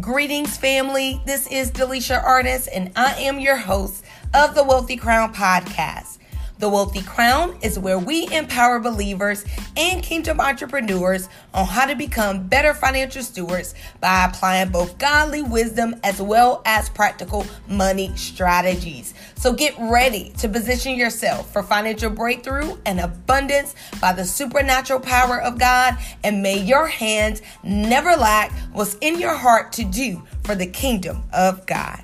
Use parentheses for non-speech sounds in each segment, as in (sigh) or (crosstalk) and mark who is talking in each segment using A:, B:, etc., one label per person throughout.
A: Greetings, family. This is Delisha Artist, and I am your host of the Wealthy Crown podcast. The Wealthy Crown is where we empower believers and kingdom entrepreneurs on how to become better financial stewards by applying both godly wisdom as well as practical money strategies. So get ready to position yourself for financial breakthrough and abundance by the supernatural power of God, and may your hands never lack what's in your heart to do for the kingdom of God.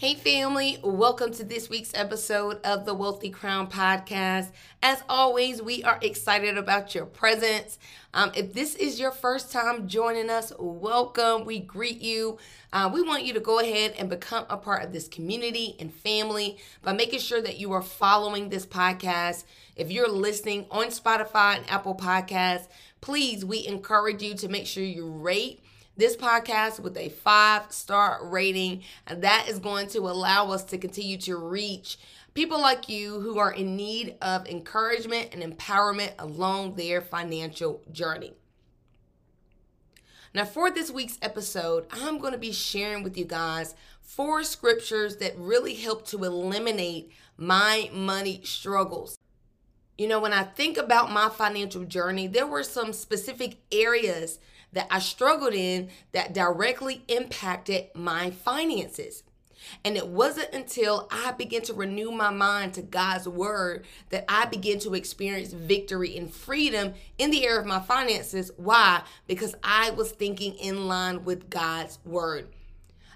A: Hey, family, welcome to this week's episode of the Wealthy Crown Podcast. As always, we are excited about your presence. Um, if this is your first time joining us, welcome. We greet you. Uh, we want you to go ahead and become a part of this community and family by making sure that you are following this podcast. If you're listening on Spotify and Apple Podcasts, please, we encourage you to make sure you rate this podcast with a five star rating. And that is going to allow us to continue to reach people like you who are in need of encouragement and empowerment along their financial journey. Now, for this week's episode, I'm going to be sharing with you guys four scriptures that really help to eliminate my money struggles. You know, when I think about my financial journey, there were some specific areas that I struggled in that directly impacted my finances. And it wasn't until I began to renew my mind to God's word that I began to experience victory and freedom in the area of my finances. Why? Because I was thinking in line with God's word.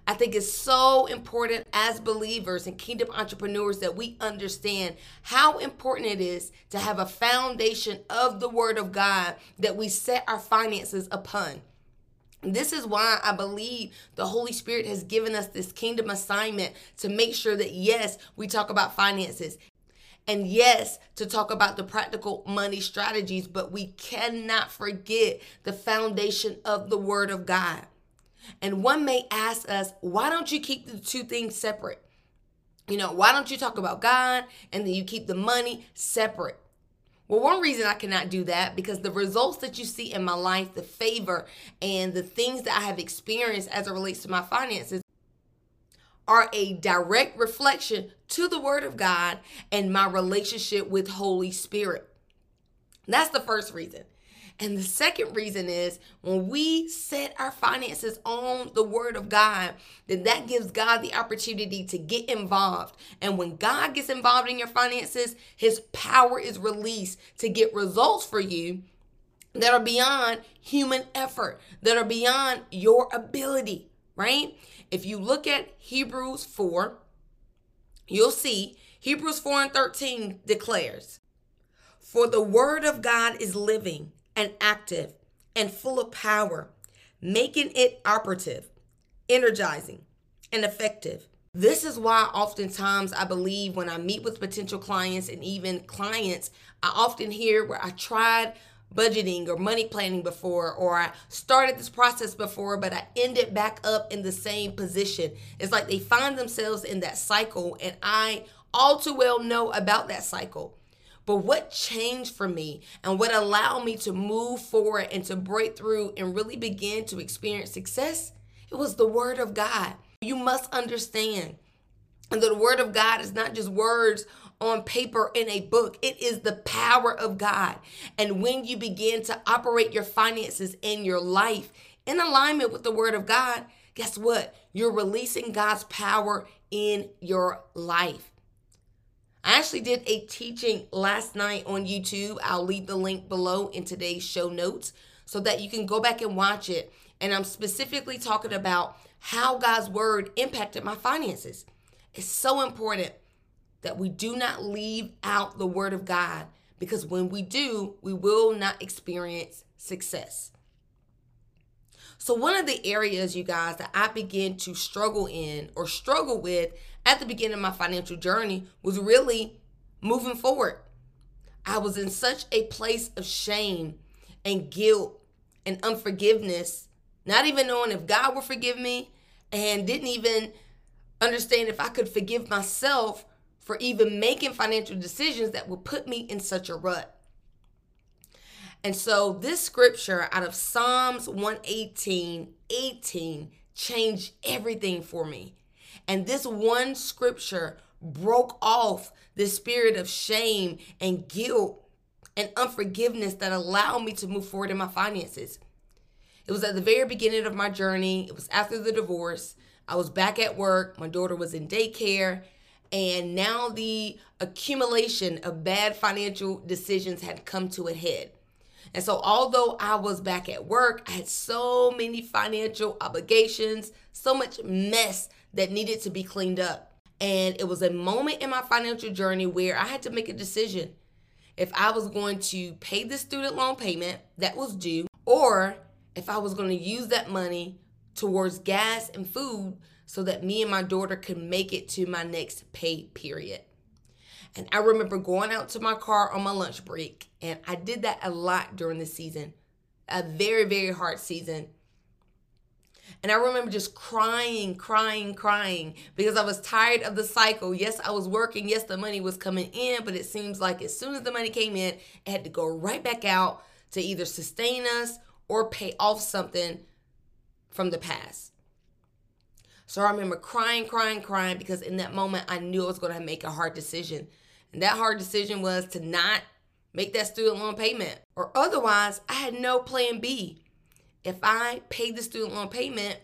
A: I think it's so important as believers and kingdom entrepreneurs that we understand how important it is to have a foundation of the Word of God that we set our finances upon. This is why I believe the Holy Spirit has given us this kingdom assignment to make sure that, yes, we talk about finances. And yes, to talk about the practical money strategies, but we cannot forget the foundation of the Word of God. And one may ask us, why don't you keep the two things separate? You know, why don't you talk about God and then you keep the money separate? Well, one reason I cannot do that because the results that you see in my life, the favor and the things that I have experienced as it relates to my finances are a direct reflection to the word of God and my relationship with Holy Spirit. That's the first reason. And the second reason is when we set our finances on the word of God, then that gives God the opportunity to get involved. And when God gets involved in your finances, his power is released to get results for you that are beyond human effort, that are beyond your ability, right? If you look at Hebrews 4, you'll see Hebrews 4 and 13 declares, For the word of God is living and active and full of power, making it operative, energizing, and effective. This is why oftentimes I believe when I meet with potential clients and even clients, I often hear where I tried budgeting or money planning before, or I started this process before, but I ended back up in the same position. It's like they find themselves in that cycle, and I all too well know about that cycle. But what changed for me and what allowed me to move forward and to break through and really begin to experience success? It was the Word of God. You must understand. And the Word of God is not just words on paper in a book. It is the power of God. And when you begin to operate your finances in your life in alignment with the Word of God, guess what? You're releasing God's power in your life. I actually did a teaching last night on YouTube. I'll leave the link below in today's show notes so that you can go back and watch it. And I'm specifically talking about how God's word impacted my finances. It's so important that we do not leave out the word of God because when we do, we will not experience success. So, one of the areas, you guys, that I began to struggle in or struggle with at the beginning of my financial journey was really moving forward. I was in such a place of shame and guilt and unforgiveness, not even knowing if God would forgive me, and didn't even understand if I could forgive myself for even making financial decisions that would put me in such a rut. And so this scripture out of Psalms 118, 18 changed everything for me. And this one scripture broke off the spirit of shame and guilt and unforgiveness that allowed me to move forward in my finances. It was at the very beginning of my journey. It was after the divorce. I was back at work. My daughter was in daycare. And now the accumulation of bad financial decisions had come to a head. And so, although I was back at work, I had so many financial obligations, so much mess that needed to be cleaned up. And it was a moment in my financial journey where I had to make a decision if I was going to pay the student loan payment that was due, or if I was going to use that money towards gas and food so that me and my daughter could make it to my next pay period. And I remember going out to my car on my lunch break, and I did that a lot during the season, a very, very hard season. And I remember just crying, crying, crying because I was tired of the cycle. Yes, I was working. Yes, the money was coming in, but it seems like as soon as the money came in, it had to go right back out to either sustain us or pay off something from the past. So I remember crying, crying, crying because in that moment I knew I was going to make a hard decision. And that hard decision was to not make that student loan payment, or otherwise, I had no plan B. If I paid the student loan payment,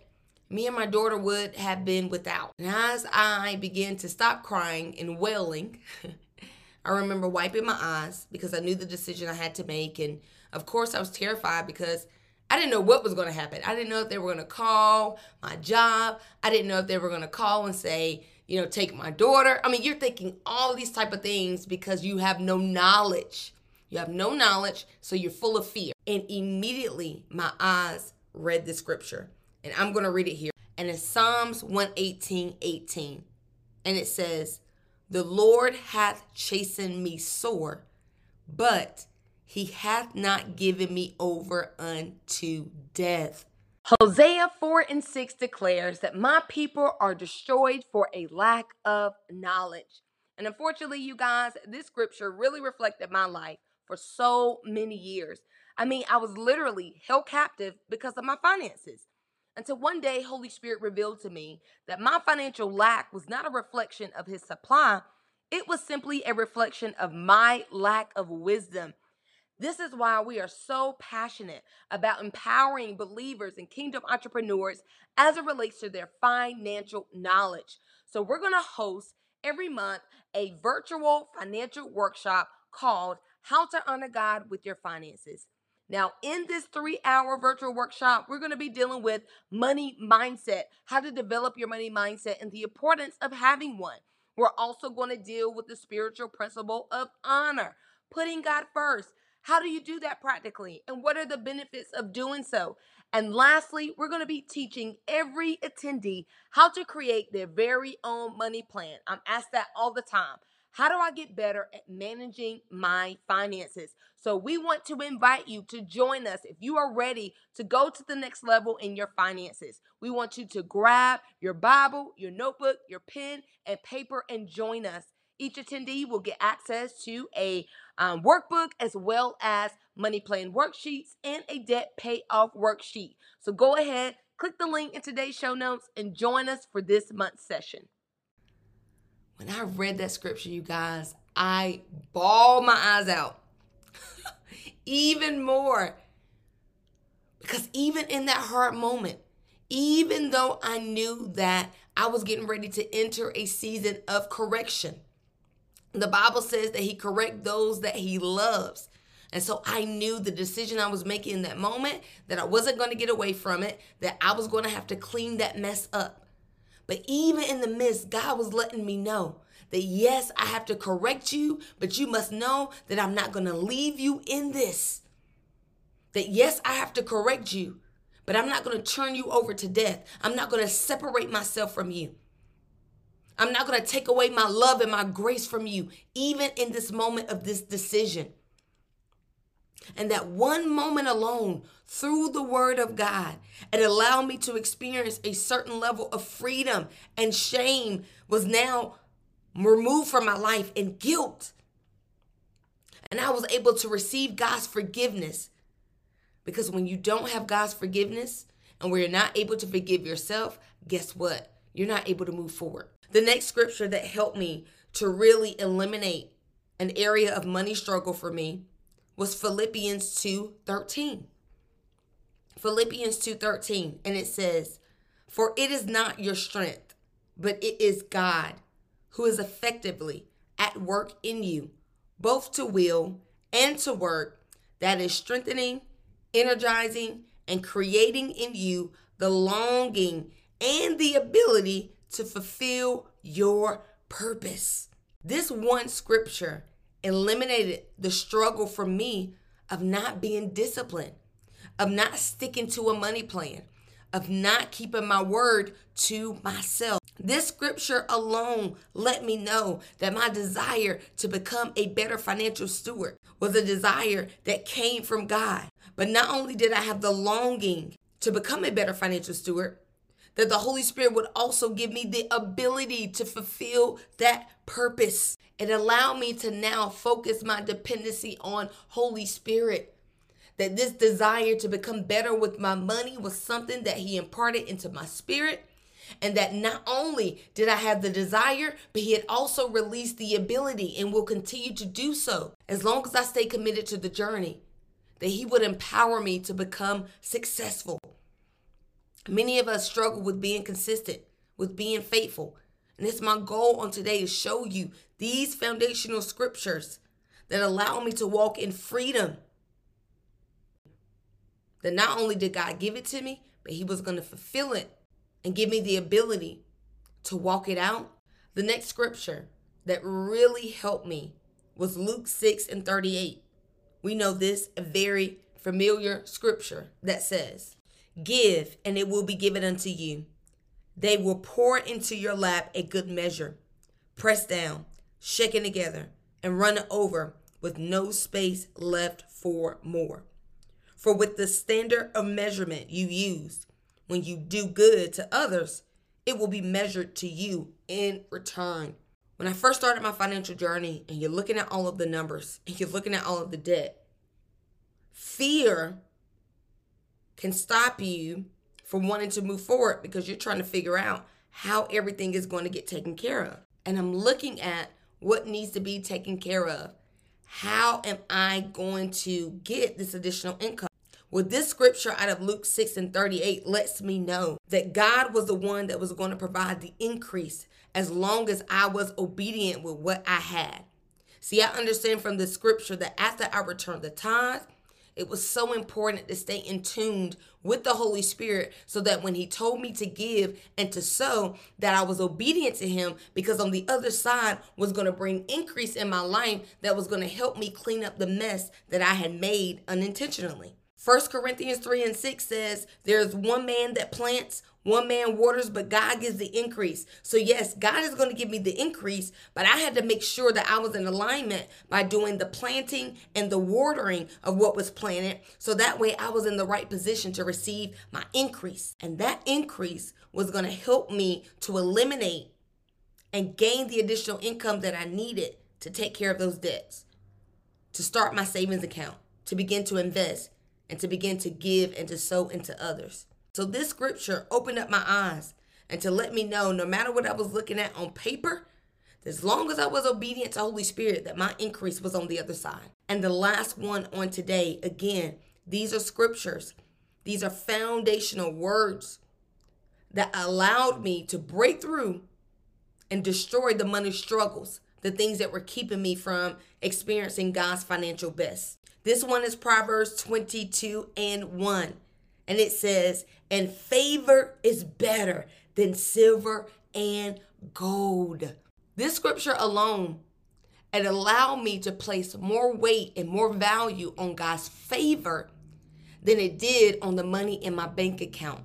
A: me and my daughter would have been without. And as I began to stop crying and wailing, (laughs) I remember wiping my eyes because I knew the decision I had to make. And of course, I was terrified because I didn't know what was going to happen. I didn't know if they were going to call my job. I didn't know if they were going to call and say, you know, take my daughter. I mean, you're thinking all these type of things because you have no knowledge. You have no knowledge, so you're full of fear. And immediately my eyes read the scripture. And I'm going to read it here. And it's Psalms 118, 18. And it says, The Lord hath chastened me sore, but he hath not given me over unto death. Hosea 4 and 6 declares that my people are destroyed for a lack of knowledge. And unfortunately, you guys, this scripture really reflected my life for so many years. I mean, I was literally held captive because of my finances. Until one day, Holy Spirit revealed to me that my financial lack was not a reflection of His supply, it was simply a reflection of my lack of wisdom this is why we are so passionate about empowering believers and kingdom entrepreneurs as it relates to their financial knowledge. So, we're going to host every month a virtual financial workshop called How to Honor God with Your Finances. Now, in this three hour virtual workshop, we're going to be dealing with money mindset, how to develop your money mindset, and the importance of having one. We're also going to deal with the spiritual principle of honor, putting God first, how do you do that practically? And what are the benefits of doing so? And lastly, we're going to be teaching every attendee how to create their very own money plan. I'm asked that all the time. How do I get better at managing my finances? So, we want to invite you to join us if you are ready to go to the next level in your finances. We want you to grab your Bible, your notebook, your pen, and paper and join us. Each attendee will get access to a um, workbook as well as money plan worksheets and a debt payoff worksheet. So go ahead, click the link in today's show notes, and join us for this month's session. When I read that scripture, you guys, I bawled my eyes out (laughs) even more. Because even in that hard moment, even though I knew that I was getting ready to enter a season of correction, the Bible says that he correct those that he loves. And so I knew the decision I was making in that moment that I wasn't going to get away from it, that I was going to have to clean that mess up. But even in the midst, God was letting me know that yes, I have to correct you, but you must know that I'm not going to leave you in this. That yes, I have to correct you, but I'm not going to turn you over to death. I'm not going to separate myself from you. I'm not going to take away my love and my grace from you, even in this moment of this decision. And that one moment alone, through the word of God, it allowed me to experience a certain level of freedom and shame was now removed from my life and guilt. And I was able to receive God's forgiveness. Because when you don't have God's forgiveness and where you're not able to forgive yourself, guess what? You're not able to move forward. The next scripture that helped me to really eliminate an area of money struggle for me was Philippians 2:13. Philippians 2:13 and it says, "For it is not your strength, but it is God who is effectively at work in you, both to will and to work that is strengthening, energizing, and creating in you the longing and the ability to fulfill your purpose." This one scripture eliminated the struggle for me of not being disciplined, of not sticking to a money plan, of not keeping my word to myself. This scripture alone let me know that my desire to become a better financial steward was a desire that came from God. But not only did I have the longing to become a better financial steward, that the Holy Spirit would also give me the ability to fulfill that purpose. It allowed me to now focus my dependency on Holy Spirit. That this desire to become better with my money was something that He imparted into my spirit. And that not only did I have the desire, but He had also released the ability and will continue to do so as long as I stay committed to the journey. That He would empower me to become successful. Many of us struggle with being consistent, with being faithful. And it's my goal on today to show you these foundational scriptures that allow me to walk in freedom. That not only did God give it to me, but He was going to fulfill it and give me the ability to walk it out. The next scripture that really helped me was Luke 6 and 38. We know this, very familiar scripture that says, Give, and it will be given unto you. They will pour into your lap a good measure, pressed down, shaken together, and run over with no space left for more. For with the standard of measurement you use, when you do good to others, it will be measured to you in return. When I first started my financial journey, and you're looking at all of the numbers and you're looking at all of the debt, fear can stop you from wanting to move forward because you're trying to figure out how everything is going to get taken care of. And I'm looking at what needs to be taken care of. How am I going to get this additional income? Well, this scripture out of Luke 6 and 38 lets me know that God was the one that was going to provide the increase as long as I was obedient with what I had. See, I understand from the scripture that after I returned the tithe, it was so important to stay in tuned with the Holy Spirit so that when he told me to give and to sow that I was obedient to him because on the other side was going to bring increase in my life that was going to help me clean up the mess that I had made unintentionally. 1 Corinthians 3 and 6 says, There's one man that plants, one man waters, but God gives the increase. So, yes, God is going to give me the increase, but I had to make sure that I was in alignment by doing the planting and the watering of what was planted. So that way I was in the right position to receive my increase. And that increase was going to help me to eliminate and gain the additional income that I needed to take care of those debts, to start my savings account, to begin to invest and to begin to give and to sow into others. So this scripture opened up my eyes and to let me know no matter what I was looking at on paper, as long as I was obedient to Holy Spirit, that my increase was on the other side. And the last one on today, again, these are scriptures. These are foundational words that allowed me to break through and destroy the money struggles, the things that were keeping me from experiencing God's financial best. This one is Proverbs 22 and 1. And it says, And favor is better than silver and gold. This scripture alone it allowed me to place more weight and more value on God's favor than it did on the money in my bank account.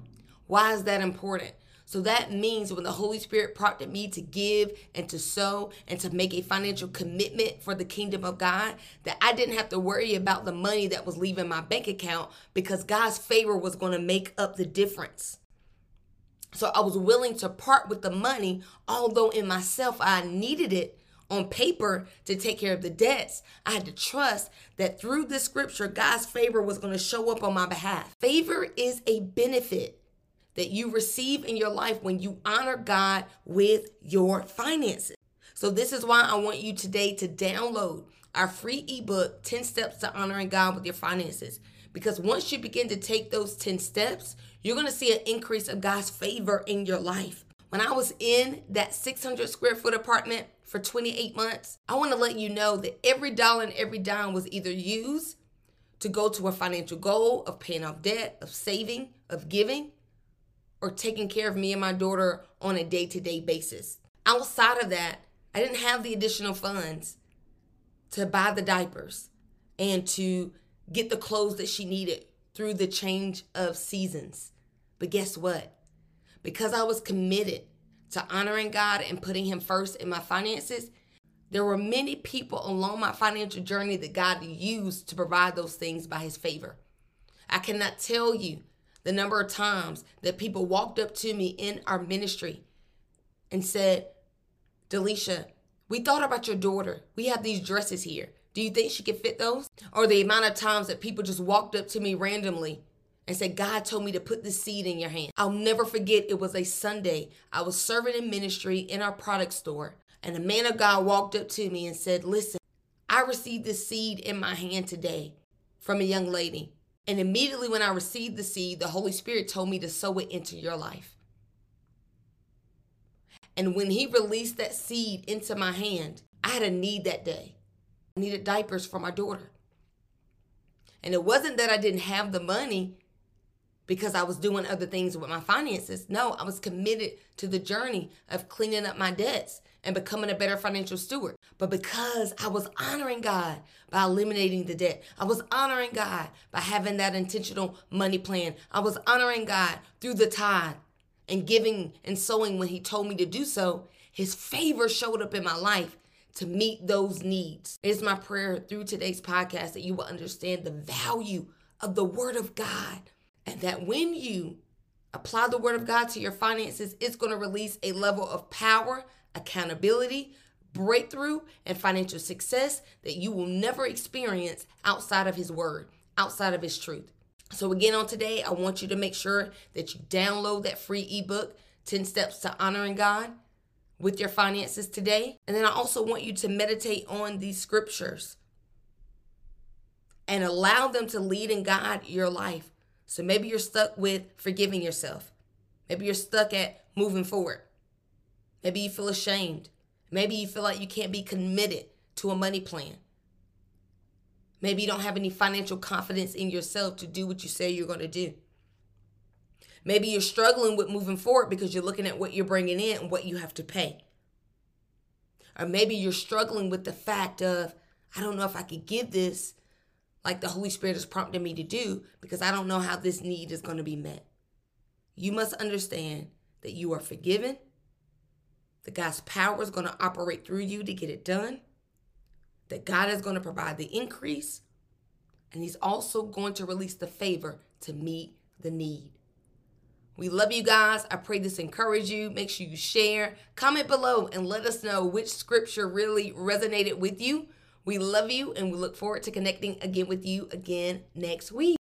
A: Why is that important? So that means when the Holy Spirit prompted me to give and to sow and to make a financial commitment for the kingdom of God, that I didn't have to worry about the money that was leaving my bank account because God's favor was going to make up the difference. So I was willing to part with the money, although in myself I needed it on paper to take care of the debts. I had to trust that through this scripture, God's favor was going to show up on my behalf. Favor is a benefit that you receive in your life when you honor God with your finances. So, this is why I want you today to download our free ebook 10 Steps to Honoring God with Your Finances. Because once you begin to take those 10 steps, you're going to see an increase of God's favor in your life. When I was in that 600 square foot apartment for 28 months, I want to let you know that every dollar and every dime was either used to go to a financial goal of paying off debt, of saving, of giving, or taking care of me and my daughter on a day to day basis. Outside of that, I didn't have the additional funds to buy the diapers and to get the clothes that she needed through the change of seasons. But guess what? Because I was committed to honoring God and putting Him first in my finances, there were many people along my financial journey that God used to provide those things by His favor. I cannot tell you the number of times that people walked up to me in our ministry and said, Delisha, we thought about your daughter. We have these dresses here. Do you think she could fit those? Or the amount of times that people just walked up to me randomly and said, God told me to put this seed in your hand. I'll never forget it was a Sunday. I was serving in ministry in our product store, and a man of God walked up to me and said, Listen, I received this seed in my hand today from a young lady. And immediately when I received the seed, the Holy Spirit told me to sow it into your life. And when He released that seed into my hand, I had a need that day. I needed diapers for my daughter. And it wasn't that I didn't have the money because I was doing other things with my finances. No, I was committed to the journey of cleaning up my debts and becoming a better financial steward. But because I was honoring God by eliminating the debt, I was honoring God by having that intentional money plan, I was honoring God through the tithe and giving and sowing when He told me to do so, His favor showed up in my life to meet those needs. It's my prayer through today's podcast that you will understand the value of the Word of God and that when you apply the Word of God to your finances, it's going to release a level of power, accountability, breakthrough, and financial success that you will never experience outside of His Word, outside of His truth. So, again, on today, I want you to make sure that you download that free ebook, 10 Steps to Honoring God, with your finances today. And then I also want you to meditate on these scriptures and allow them to lead and guide your life. So maybe you're stuck with forgiving yourself. Maybe you're stuck at moving forward. Maybe you feel ashamed. Maybe you feel like you can't be committed to a money plan. Maybe you don't have any financial confidence in yourself to do what you say you're going to do. Maybe you're struggling with moving forward because you're looking at what you're bringing in and what you have to pay. Or maybe you're struggling with the fact of, I don't know if I could give this like the Holy Spirit is prompting me to do because I don't know how this need is going to be met. You must understand that you are forgiven, that God's power is going to operate through you to get it done, that God is going to provide the increase, and He's also going to release the favor to meet the need. We love you guys. I pray this encourage you. Make sure you share, comment below, and let us know which scripture really resonated with you we love you and we look forward to connecting again with you again next week.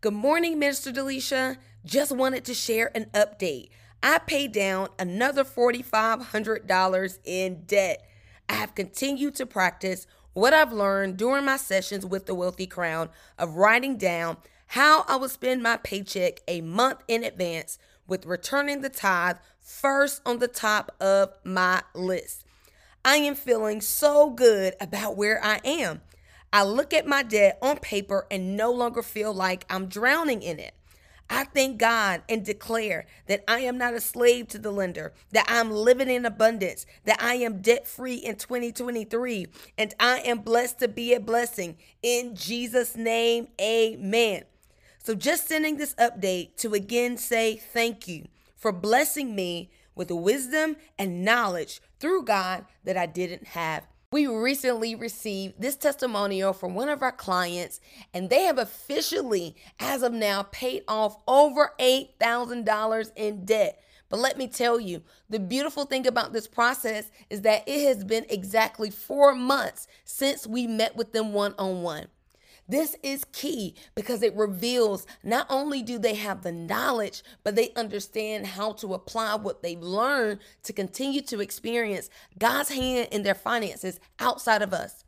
A: Good morning, Minister Delisha. Just wanted to share an update. I paid down another $4,500 in debt. I have continued to practice what I've learned during my sessions with the Wealthy Crown of writing down how I would spend my paycheck a month in advance with returning the tithe first on the top of my list. I am feeling so good about where I am. I look at my debt on paper and no longer feel like I'm drowning in it. I thank God and declare that I am not a slave to the lender, that I'm living in abundance, that I am debt free in 2023, and I am blessed to be a blessing. In Jesus' name, amen. So, just sending this update to again say thank you for blessing me with wisdom and knowledge through God that I didn't have. We recently received this testimonial from one of our clients, and they have officially, as of now, paid off over $8,000 in debt But let me tell you, the beautiful thing about this process is that it has been exactly four months since we met with them one on one. This is key because it reveals not only do they have the knowledge, but they understand how to apply what they've learned to continue to experience God's hand in their finances outside of us.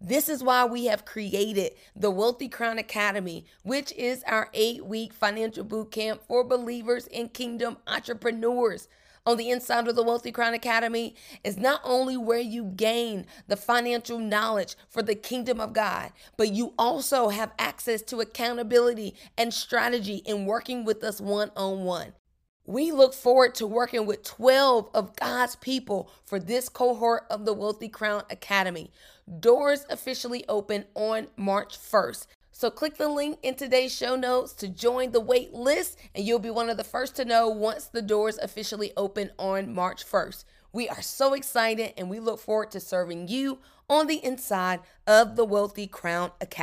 A: This is why we have created the Wealthy Crown Academy, which is our eight week financial boot camp for believers in kingdom entrepreneurs on the inside of the Wealthy Crown Academy is not only where you gain the financial knowledge for the kingdom of God, but you also have access to accountability and strategy in working with us one on one. We look forward to working with 12 of God's people for this cohort of the Wealthy Crown Academy. Doors officially open on March 1st. So click the link in today's show notes to join the wait list, and you'll be one of the first to know once the doors officially open on March 1st. We are so excited and we look forward to serving you on the inside of the Wealthy Crown Academy.